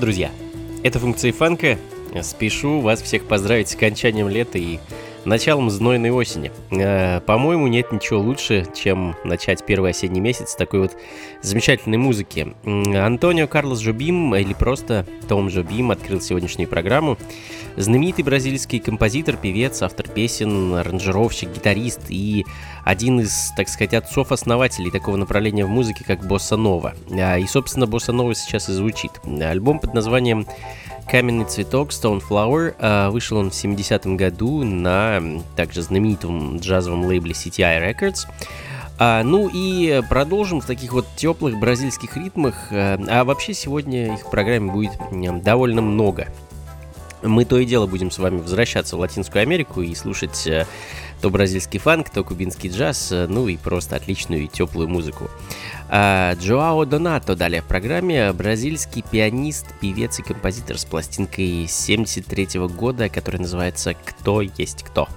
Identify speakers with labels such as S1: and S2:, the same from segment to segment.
S1: Друзья! Это функции фанка. Спешу вас всех поздравить с окончанием лета и началом знойной осени. Э, по-моему, нет ничего лучше, чем начать первый осенний месяц с такой вот замечательной музыки. Антонио Карлос Жобим, или просто Том Жобим, открыл сегодняшнюю программу. Знаменитый бразильский композитор, певец, автор песен, аранжировщик, гитарист и один из, так сказать, отцов-основателей такого направления в музыке, как босса-нова. А, и, собственно, босса-нова сейчас и звучит. Альбом под названием «Каменный цветок» Stone Flower. А, вышел он в 70-м году на также знаменитом джазовом лейбле CTI Records. А, ну и продолжим в таких вот теплых бразильских ритмах. А, а вообще сегодня их в программе будет довольно много. Мы то и дело будем с вами возвращаться в Латинскую Америку и слушать э, то бразильский фанк, то кубинский джаз, э, ну и просто отличную и теплую музыку. А, Джоао Донато далее в программе. Бразильский пианист, певец и композитор с пластинкой 73 -го года, которая называется «Кто есть кто».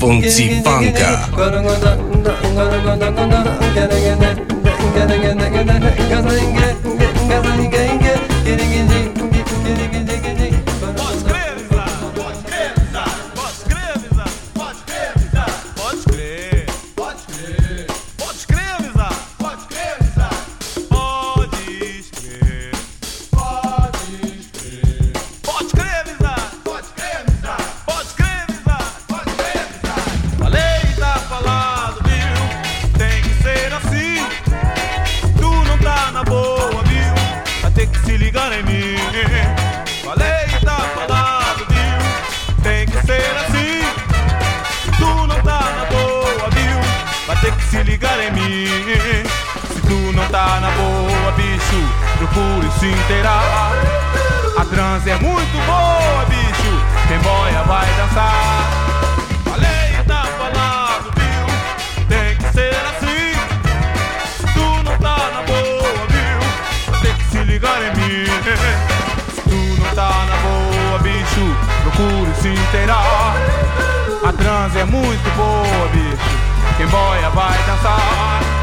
S2: Funky Funka.
S3: Muito boa, bicho. Quem boia vai dançar.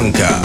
S2: Blanca.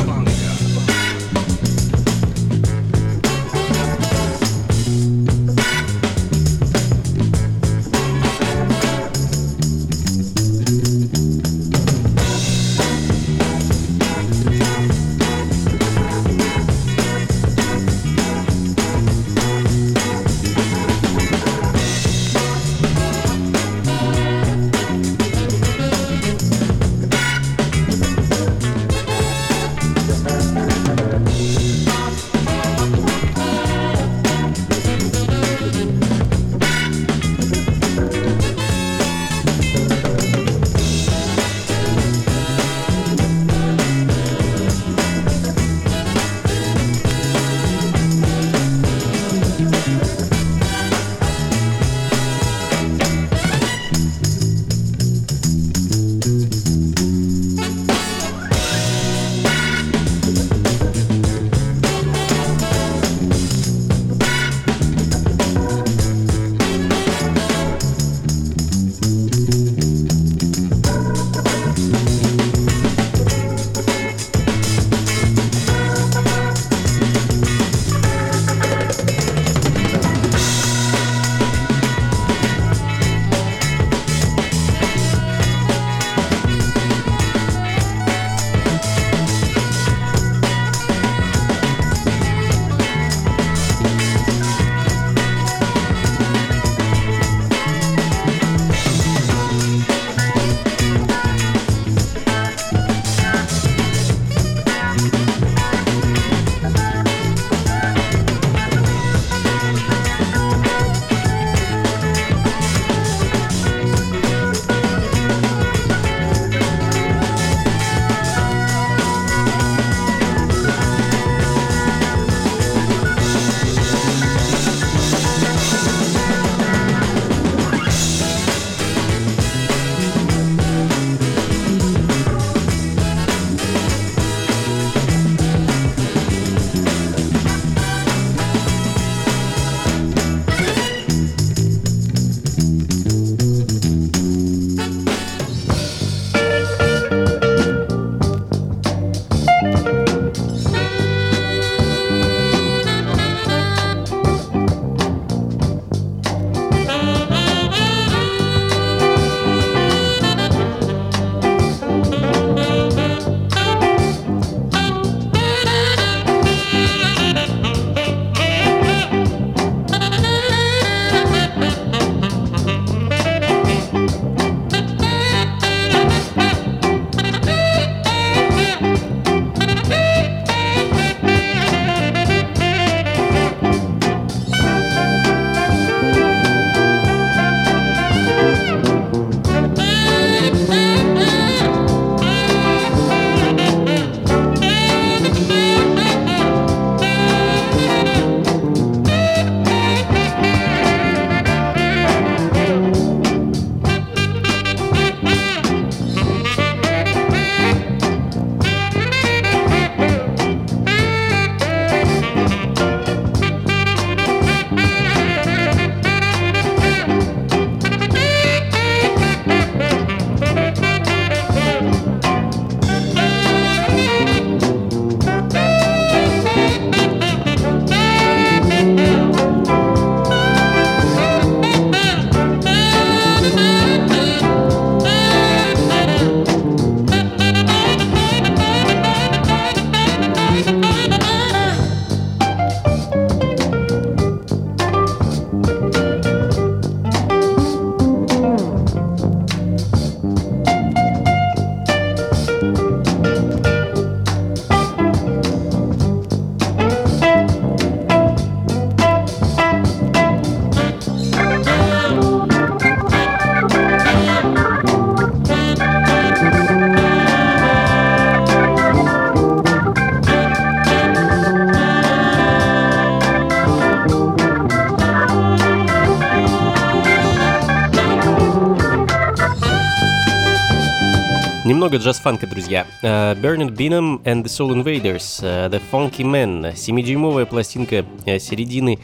S4: Немного джаз-фанка, друзья. Uh, Bernard Bingham and the Soul Invaders, uh, The Funky Man, 7-дюймовая пластинка uh, середины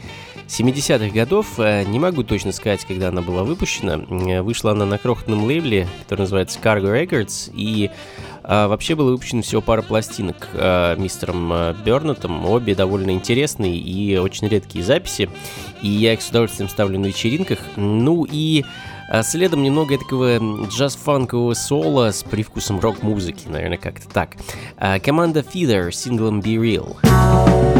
S4: 70-х годов. Э, не могу точно сказать, когда она была выпущена. Э, вышла она на крохотном лейбле, который называется Cargo Records, и а, вообще было выпущено всего пара пластинок а, мистером а, Бернетом, обе довольно интересные и очень редкие записи, и я их с удовольствием ставлю на вечеринках. Ну и а следом немного такого джаз-фанкового соло с привкусом рок-музыки, наверное, как-то так. А, команда Feeder с синглом Be Real.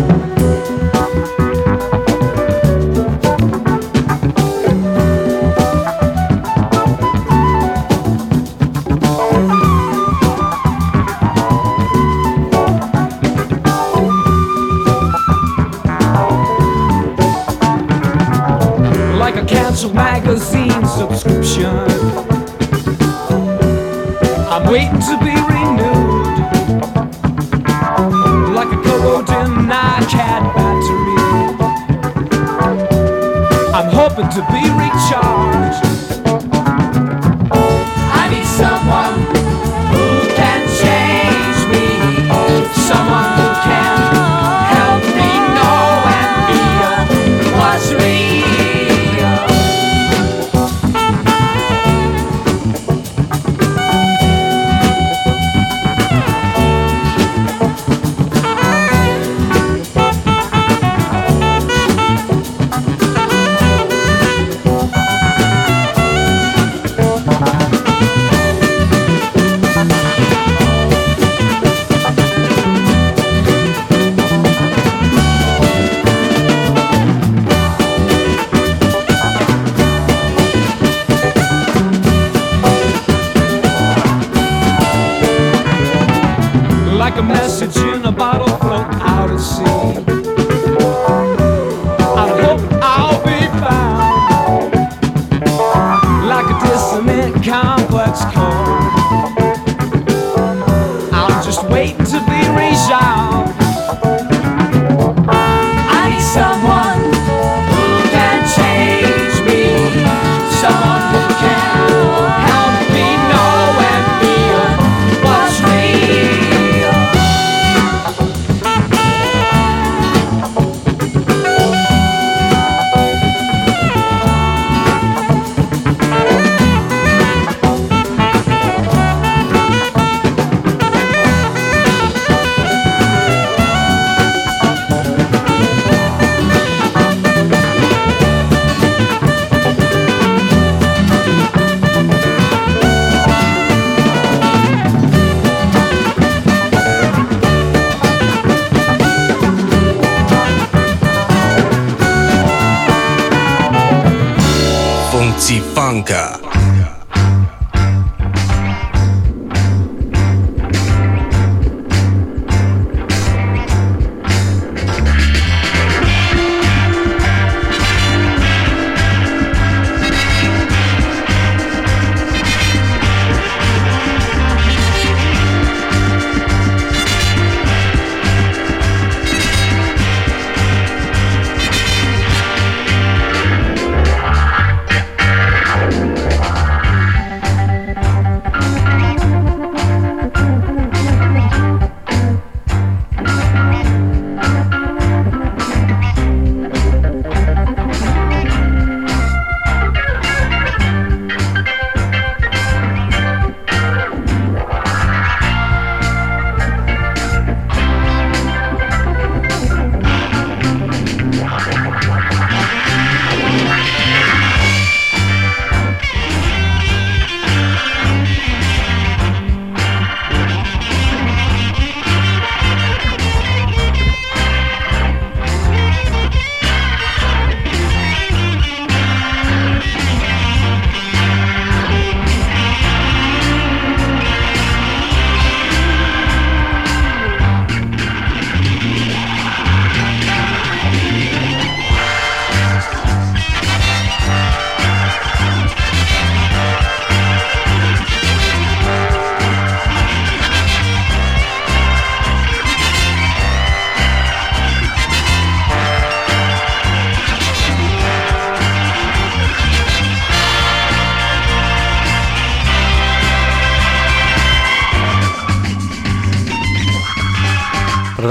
S5: complex. complex.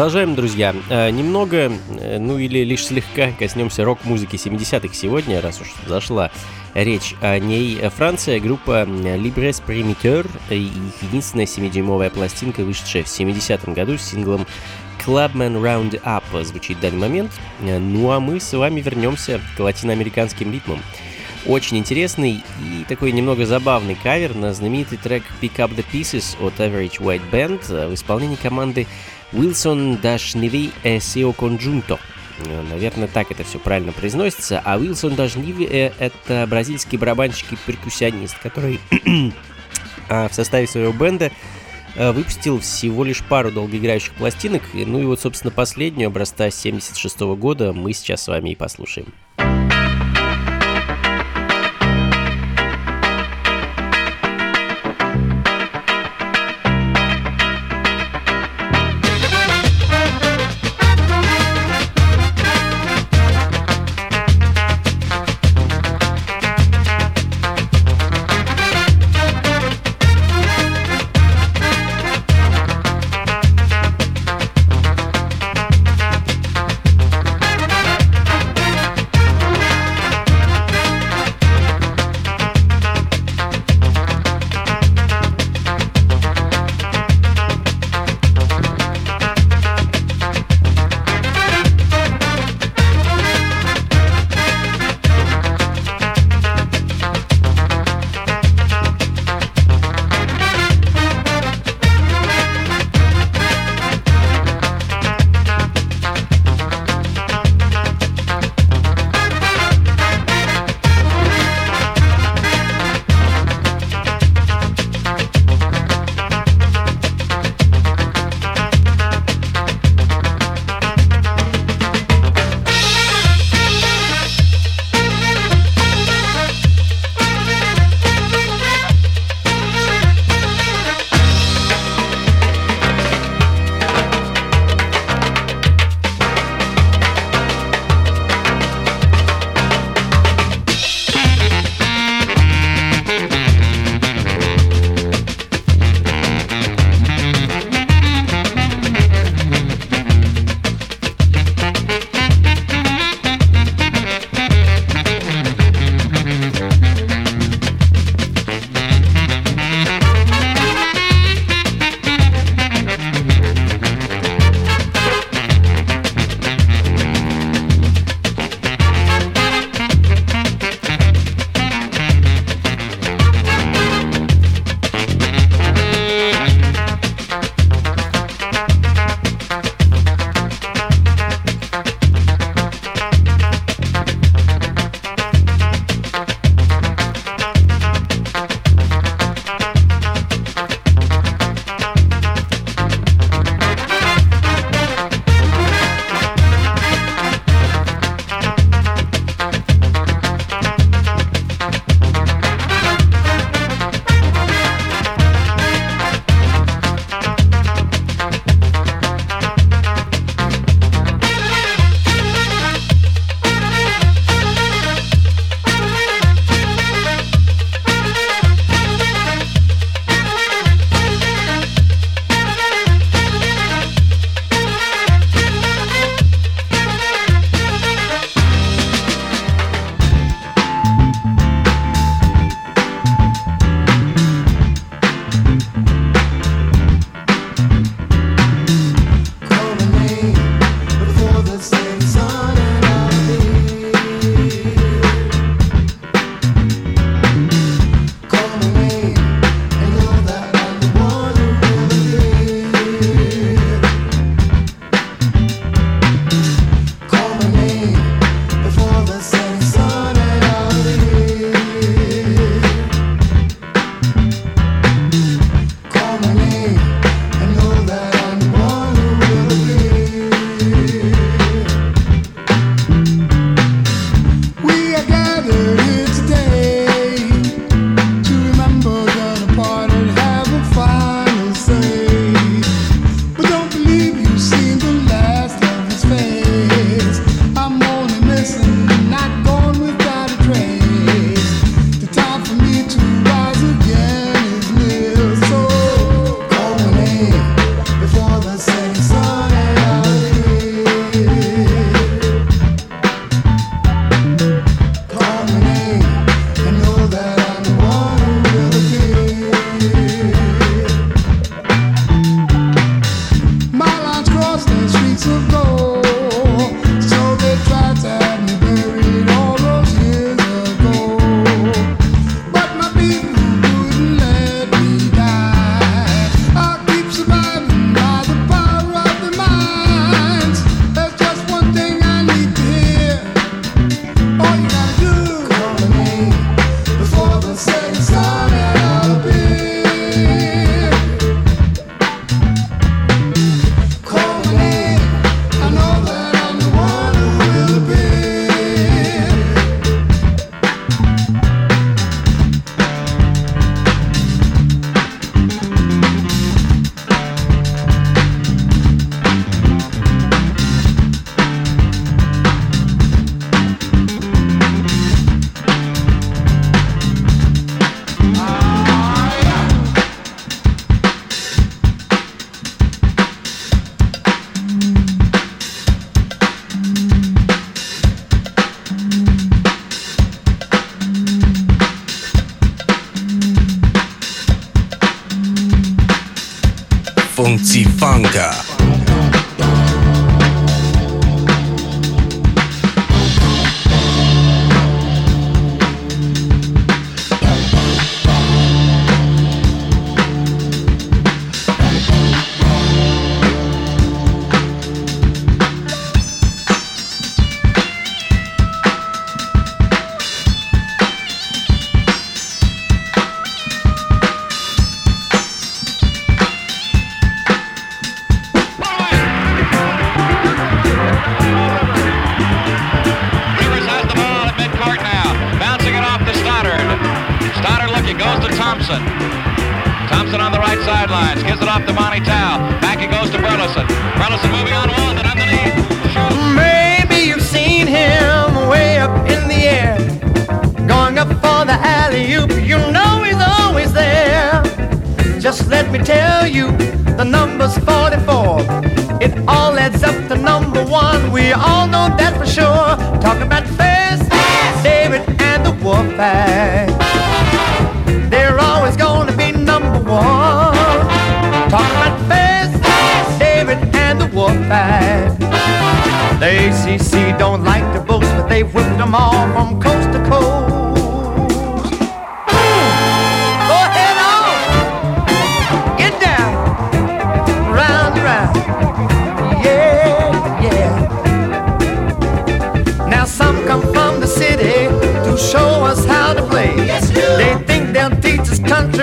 S4: Продолжаем, друзья. Э, немного, э, ну или лишь слегка коснемся рок-музыки 70-х сегодня, раз уж зашла речь о ней. Франция, группа Libres Primiteur, их единственная 7-дюймовая пластинка, вышедшая в 70-м году с синглом Clubman Roundup звучит в данный момент. Э, Ну а мы с вами вернемся к латиноамериканским ритмам. Очень интересный и такой немного забавный кавер на знаменитый трек Pick Up The Pieces от Average White Band в исполнении команды Wilson das Nive e Seo Conjunto. Наверное, так это все правильно произносится. А Nive э, это бразильский барабанщик и перкуссионист, который а, в составе своего бенда э, выпустил всего лишь пару долгоиграющих пластинок. Ну и вот, собственно, последнюю образца 76 года мы сейчас с вами и послушаем.
S6: Funky Funka.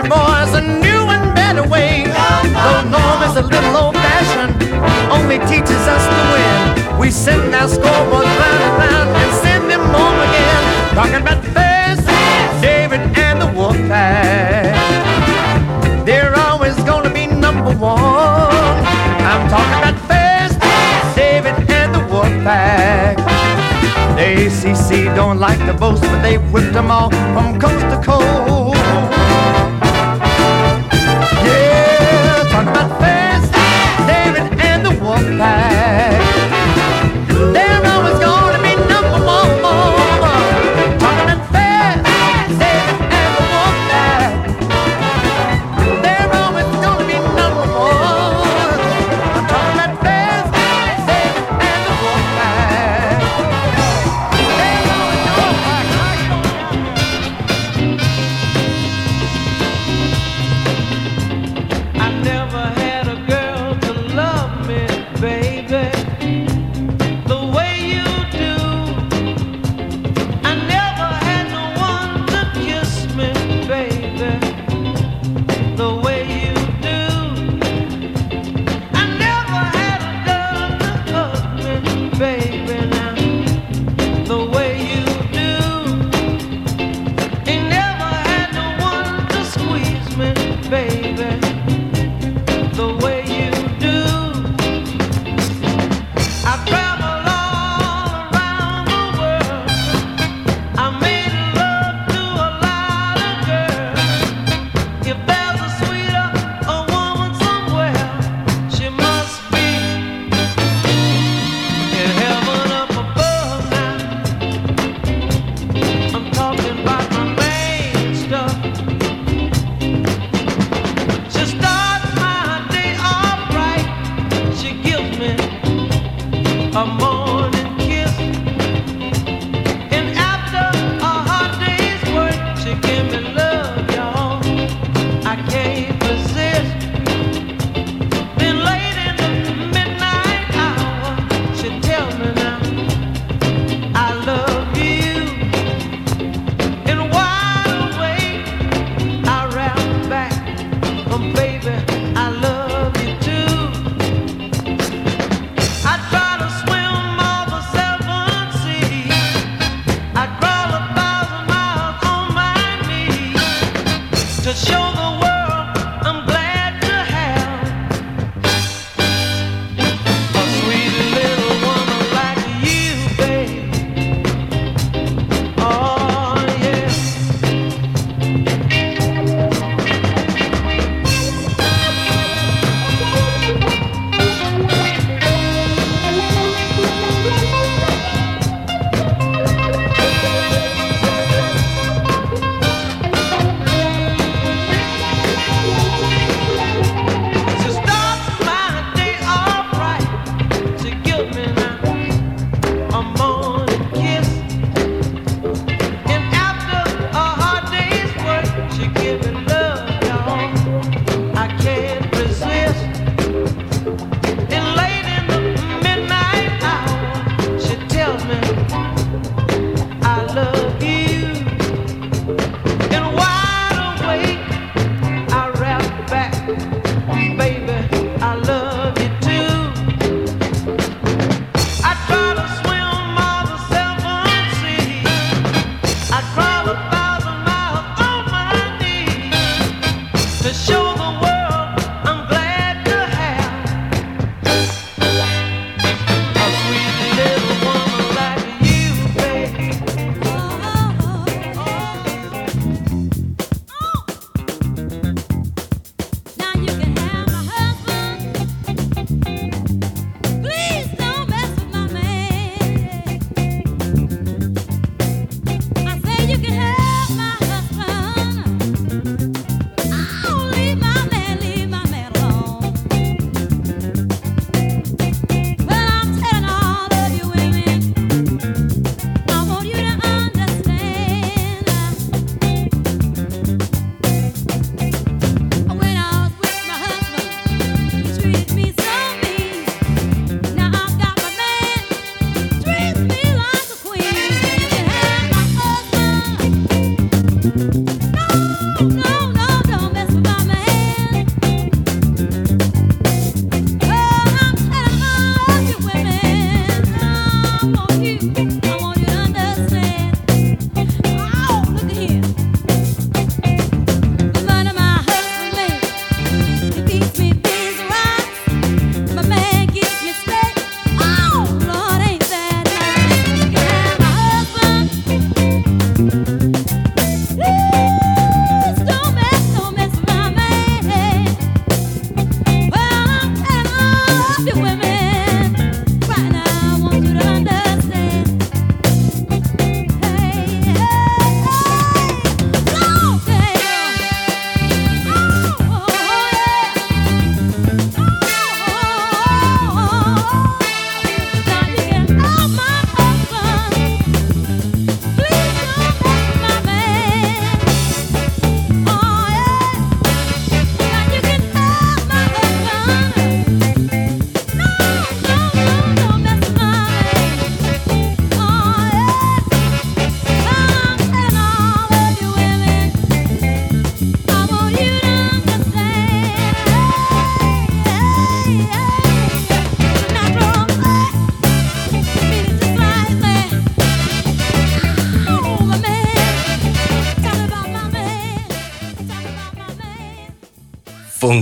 S7: more's a new and better way. Though norm is a little old fashioned, only teaches us to win. We send our scoreboards round and round and send them home again. Talking about the first, David and the Wolfpack. They're always gonna be number one. I'm talking about first, David and the Wolfpack. The ACC don't like to boast, but they whipped them all from coast to coast.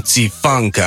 S8: Funk.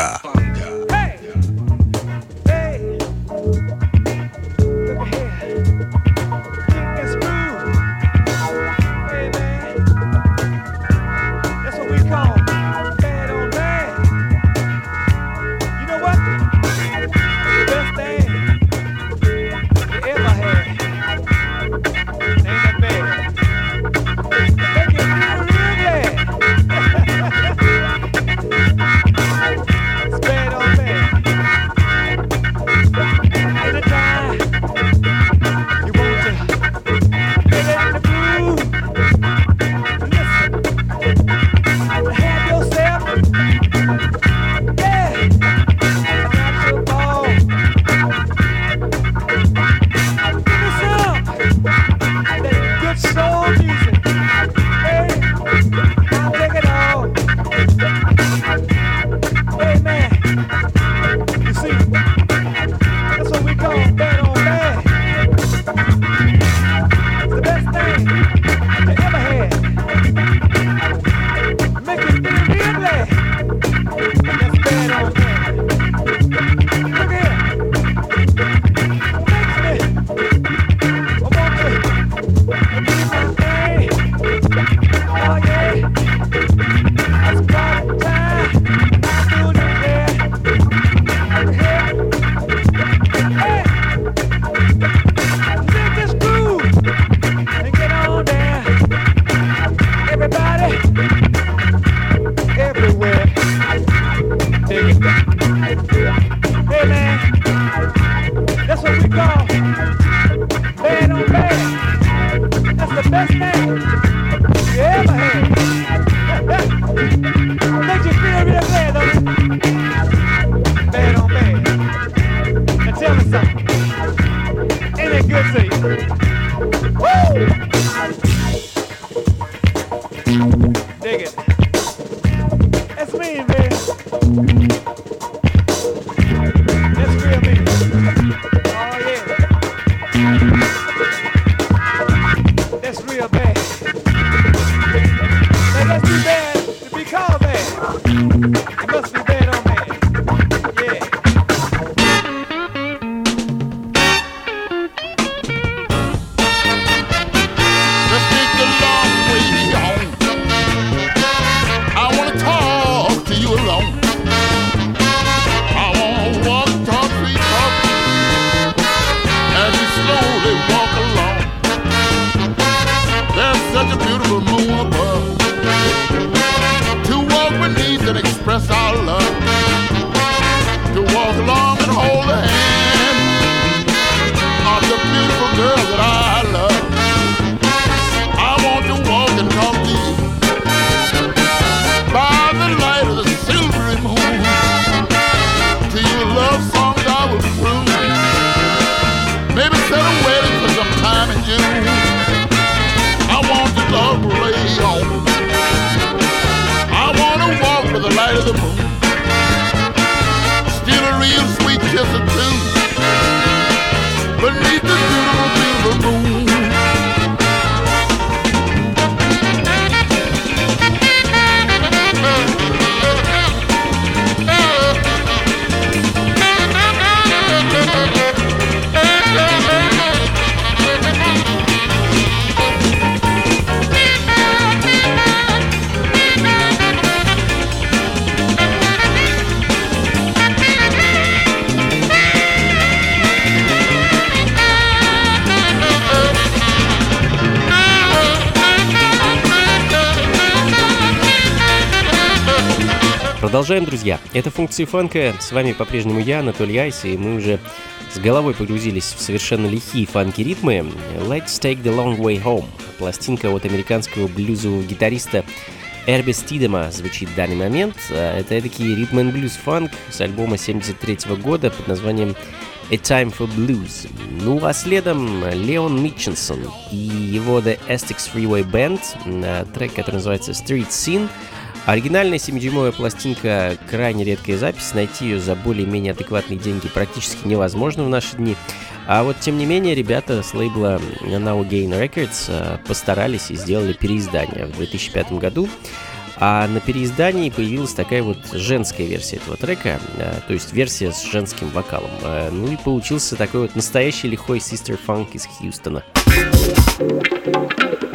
S8: Это функции фанка. С вами по-прежнему я, Анатолий Айс, и мы уже с головой погрузились в совершенно лихие фанки-ритмы. Let's Take the Long Way Home. Пластинка от американского блюзового гитариста Эрби Стидема звучит в данный момент. А, Это такие ритм and блюз фанк с альбома 73 года под названием A Time for Blues. Ну а следом Леон Митчинсон и его The Essex Freeway Band, а, трек, который называется Street Scene. Оригинальная 7-дюймовая пластинка – крайне редкая запись, найти ее за более-менее адекватные деньги практически невозможно в наши дни. А вот, тем не менее, ребята с лейбла Now Gain Records а, постарались и сделали переиздание в 2005 году.
S4: А на переиздании появилась такая вот женская версия этого трека, а, то есть версия с женским вокалом. А, ну и получился такой вот настоящий лихой Sister Funk из Хьюстона.
S9: thank you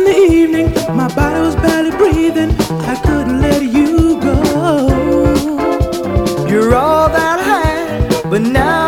S8: in the evening, my body was barely breathing. I couldn't let you go. You're all that I had, but now.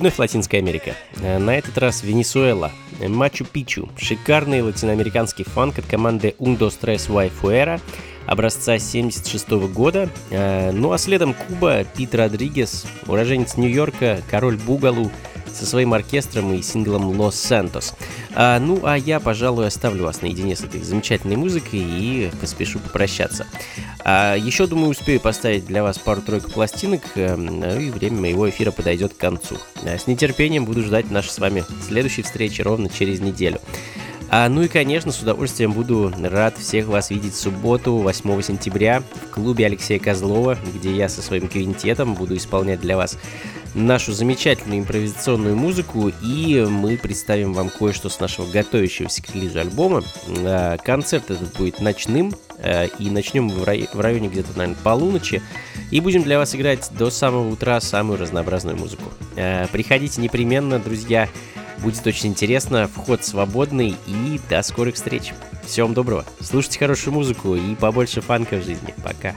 S4: Вновь Латинская Америка. Э, На этот раз Венесуэла. Мачу-Пичу. Шикарный латиноамериканский фанк от команды Un Dos Tres Y Fuera образца 76 года. Э, Ну а следом Куба, Пит Родригес, уроженец Нью-Йорка, король Бугалу со своим оркестром и синглом Los Santos. А, ну а я, пожалуй, оставлю вас наедине с этой замечательной музыкой и поспешу попрощаться. А, еще, думаю, успею поставить для вас пару-тройку пластинок, э, ну и время моего эфира подойдет к концу. А, с нетерпением буду ждать нашей с вами следующей встречи ровно через неделю. А, ну и, конечно, с удовольствием буду рад всех вас видеть в субботу, 8 сентября, в клубе Алексея Козлова, где я со своим квинтетом буду исполнять для вас нашу замечательную импровизационную музыку, и мы представим вам кое-что с нашего готовящегося к релизу альбома. А, Концерт этот будет ночным, э, и начнем в рай- в районе где-то, наверное, полуночи, и будем для вас играть до самого утра самую разнообразную музыку. Э, Приходите непременно, друзья, Будет очень интересно, вход свободный и до скорых встреч. Всего вам доброго, слушайте хорошую музыку и побольше фанка в жизни. Пока.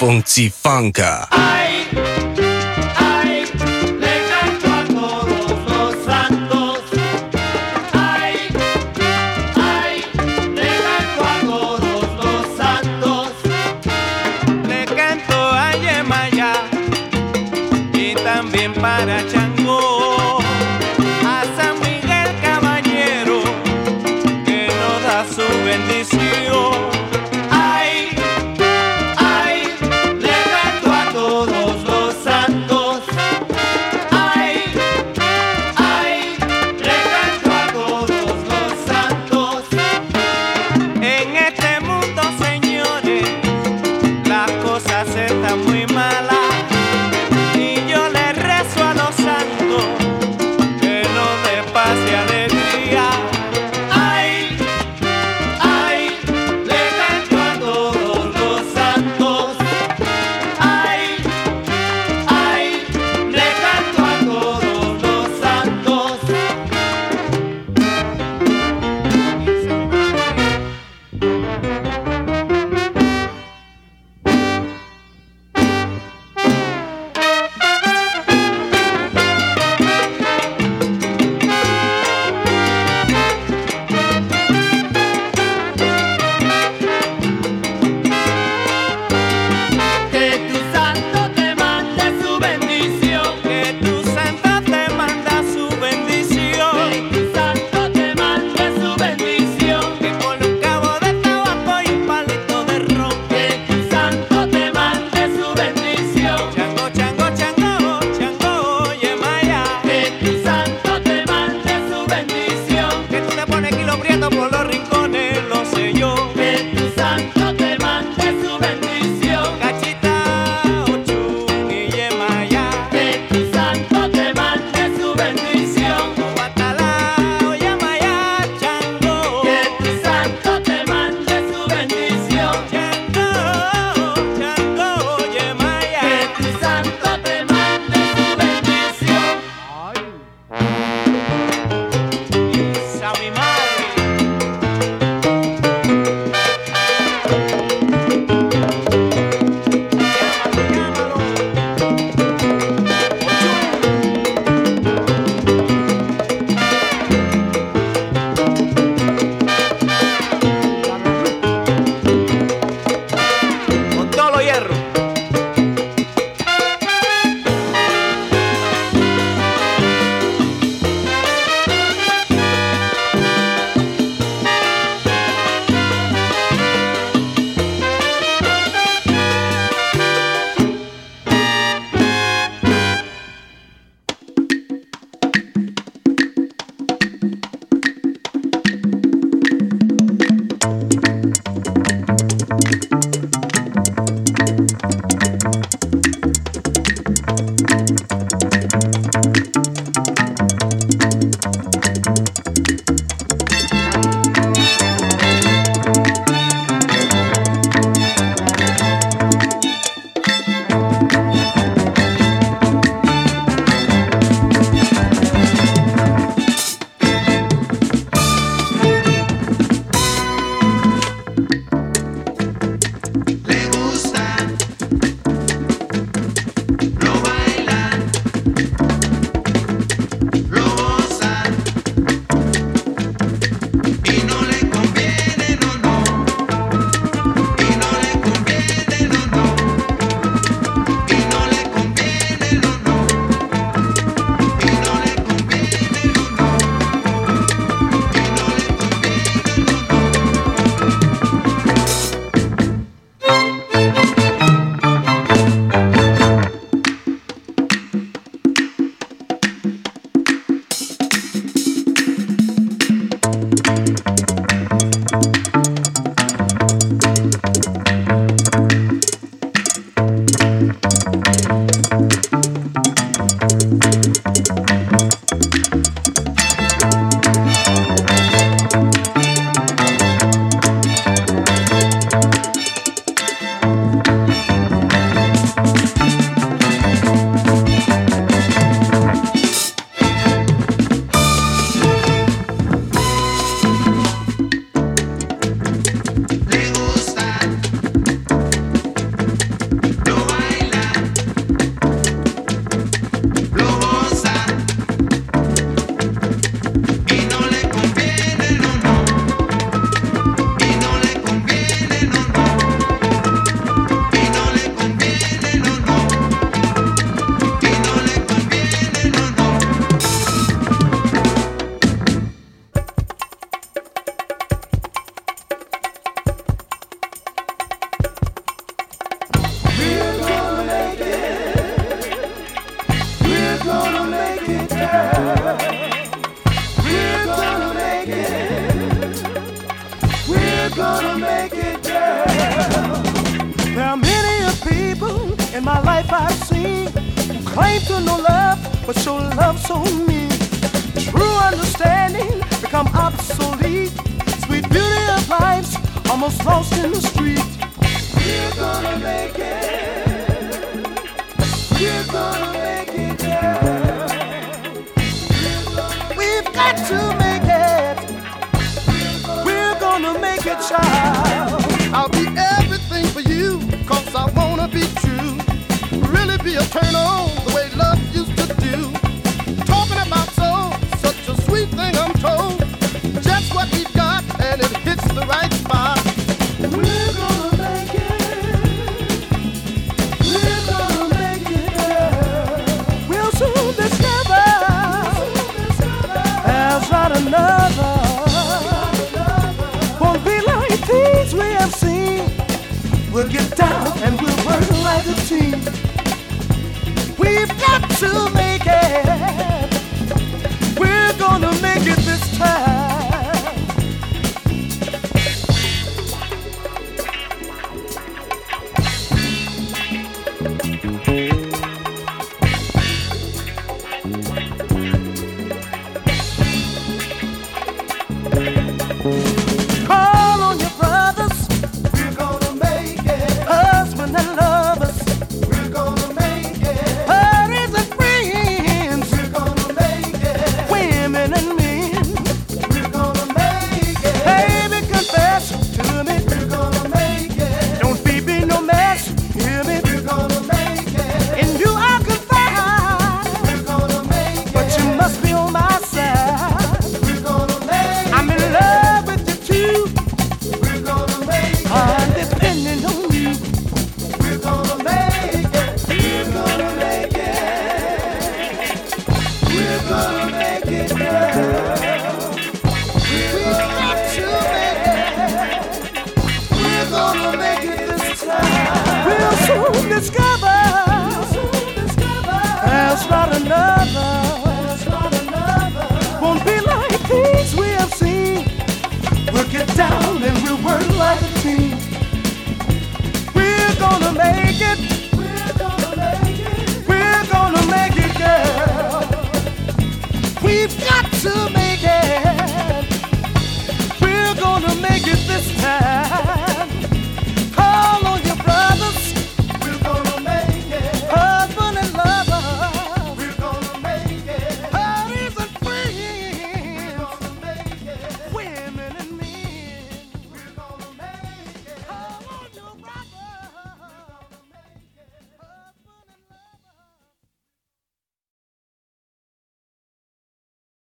S2: Funky Funka.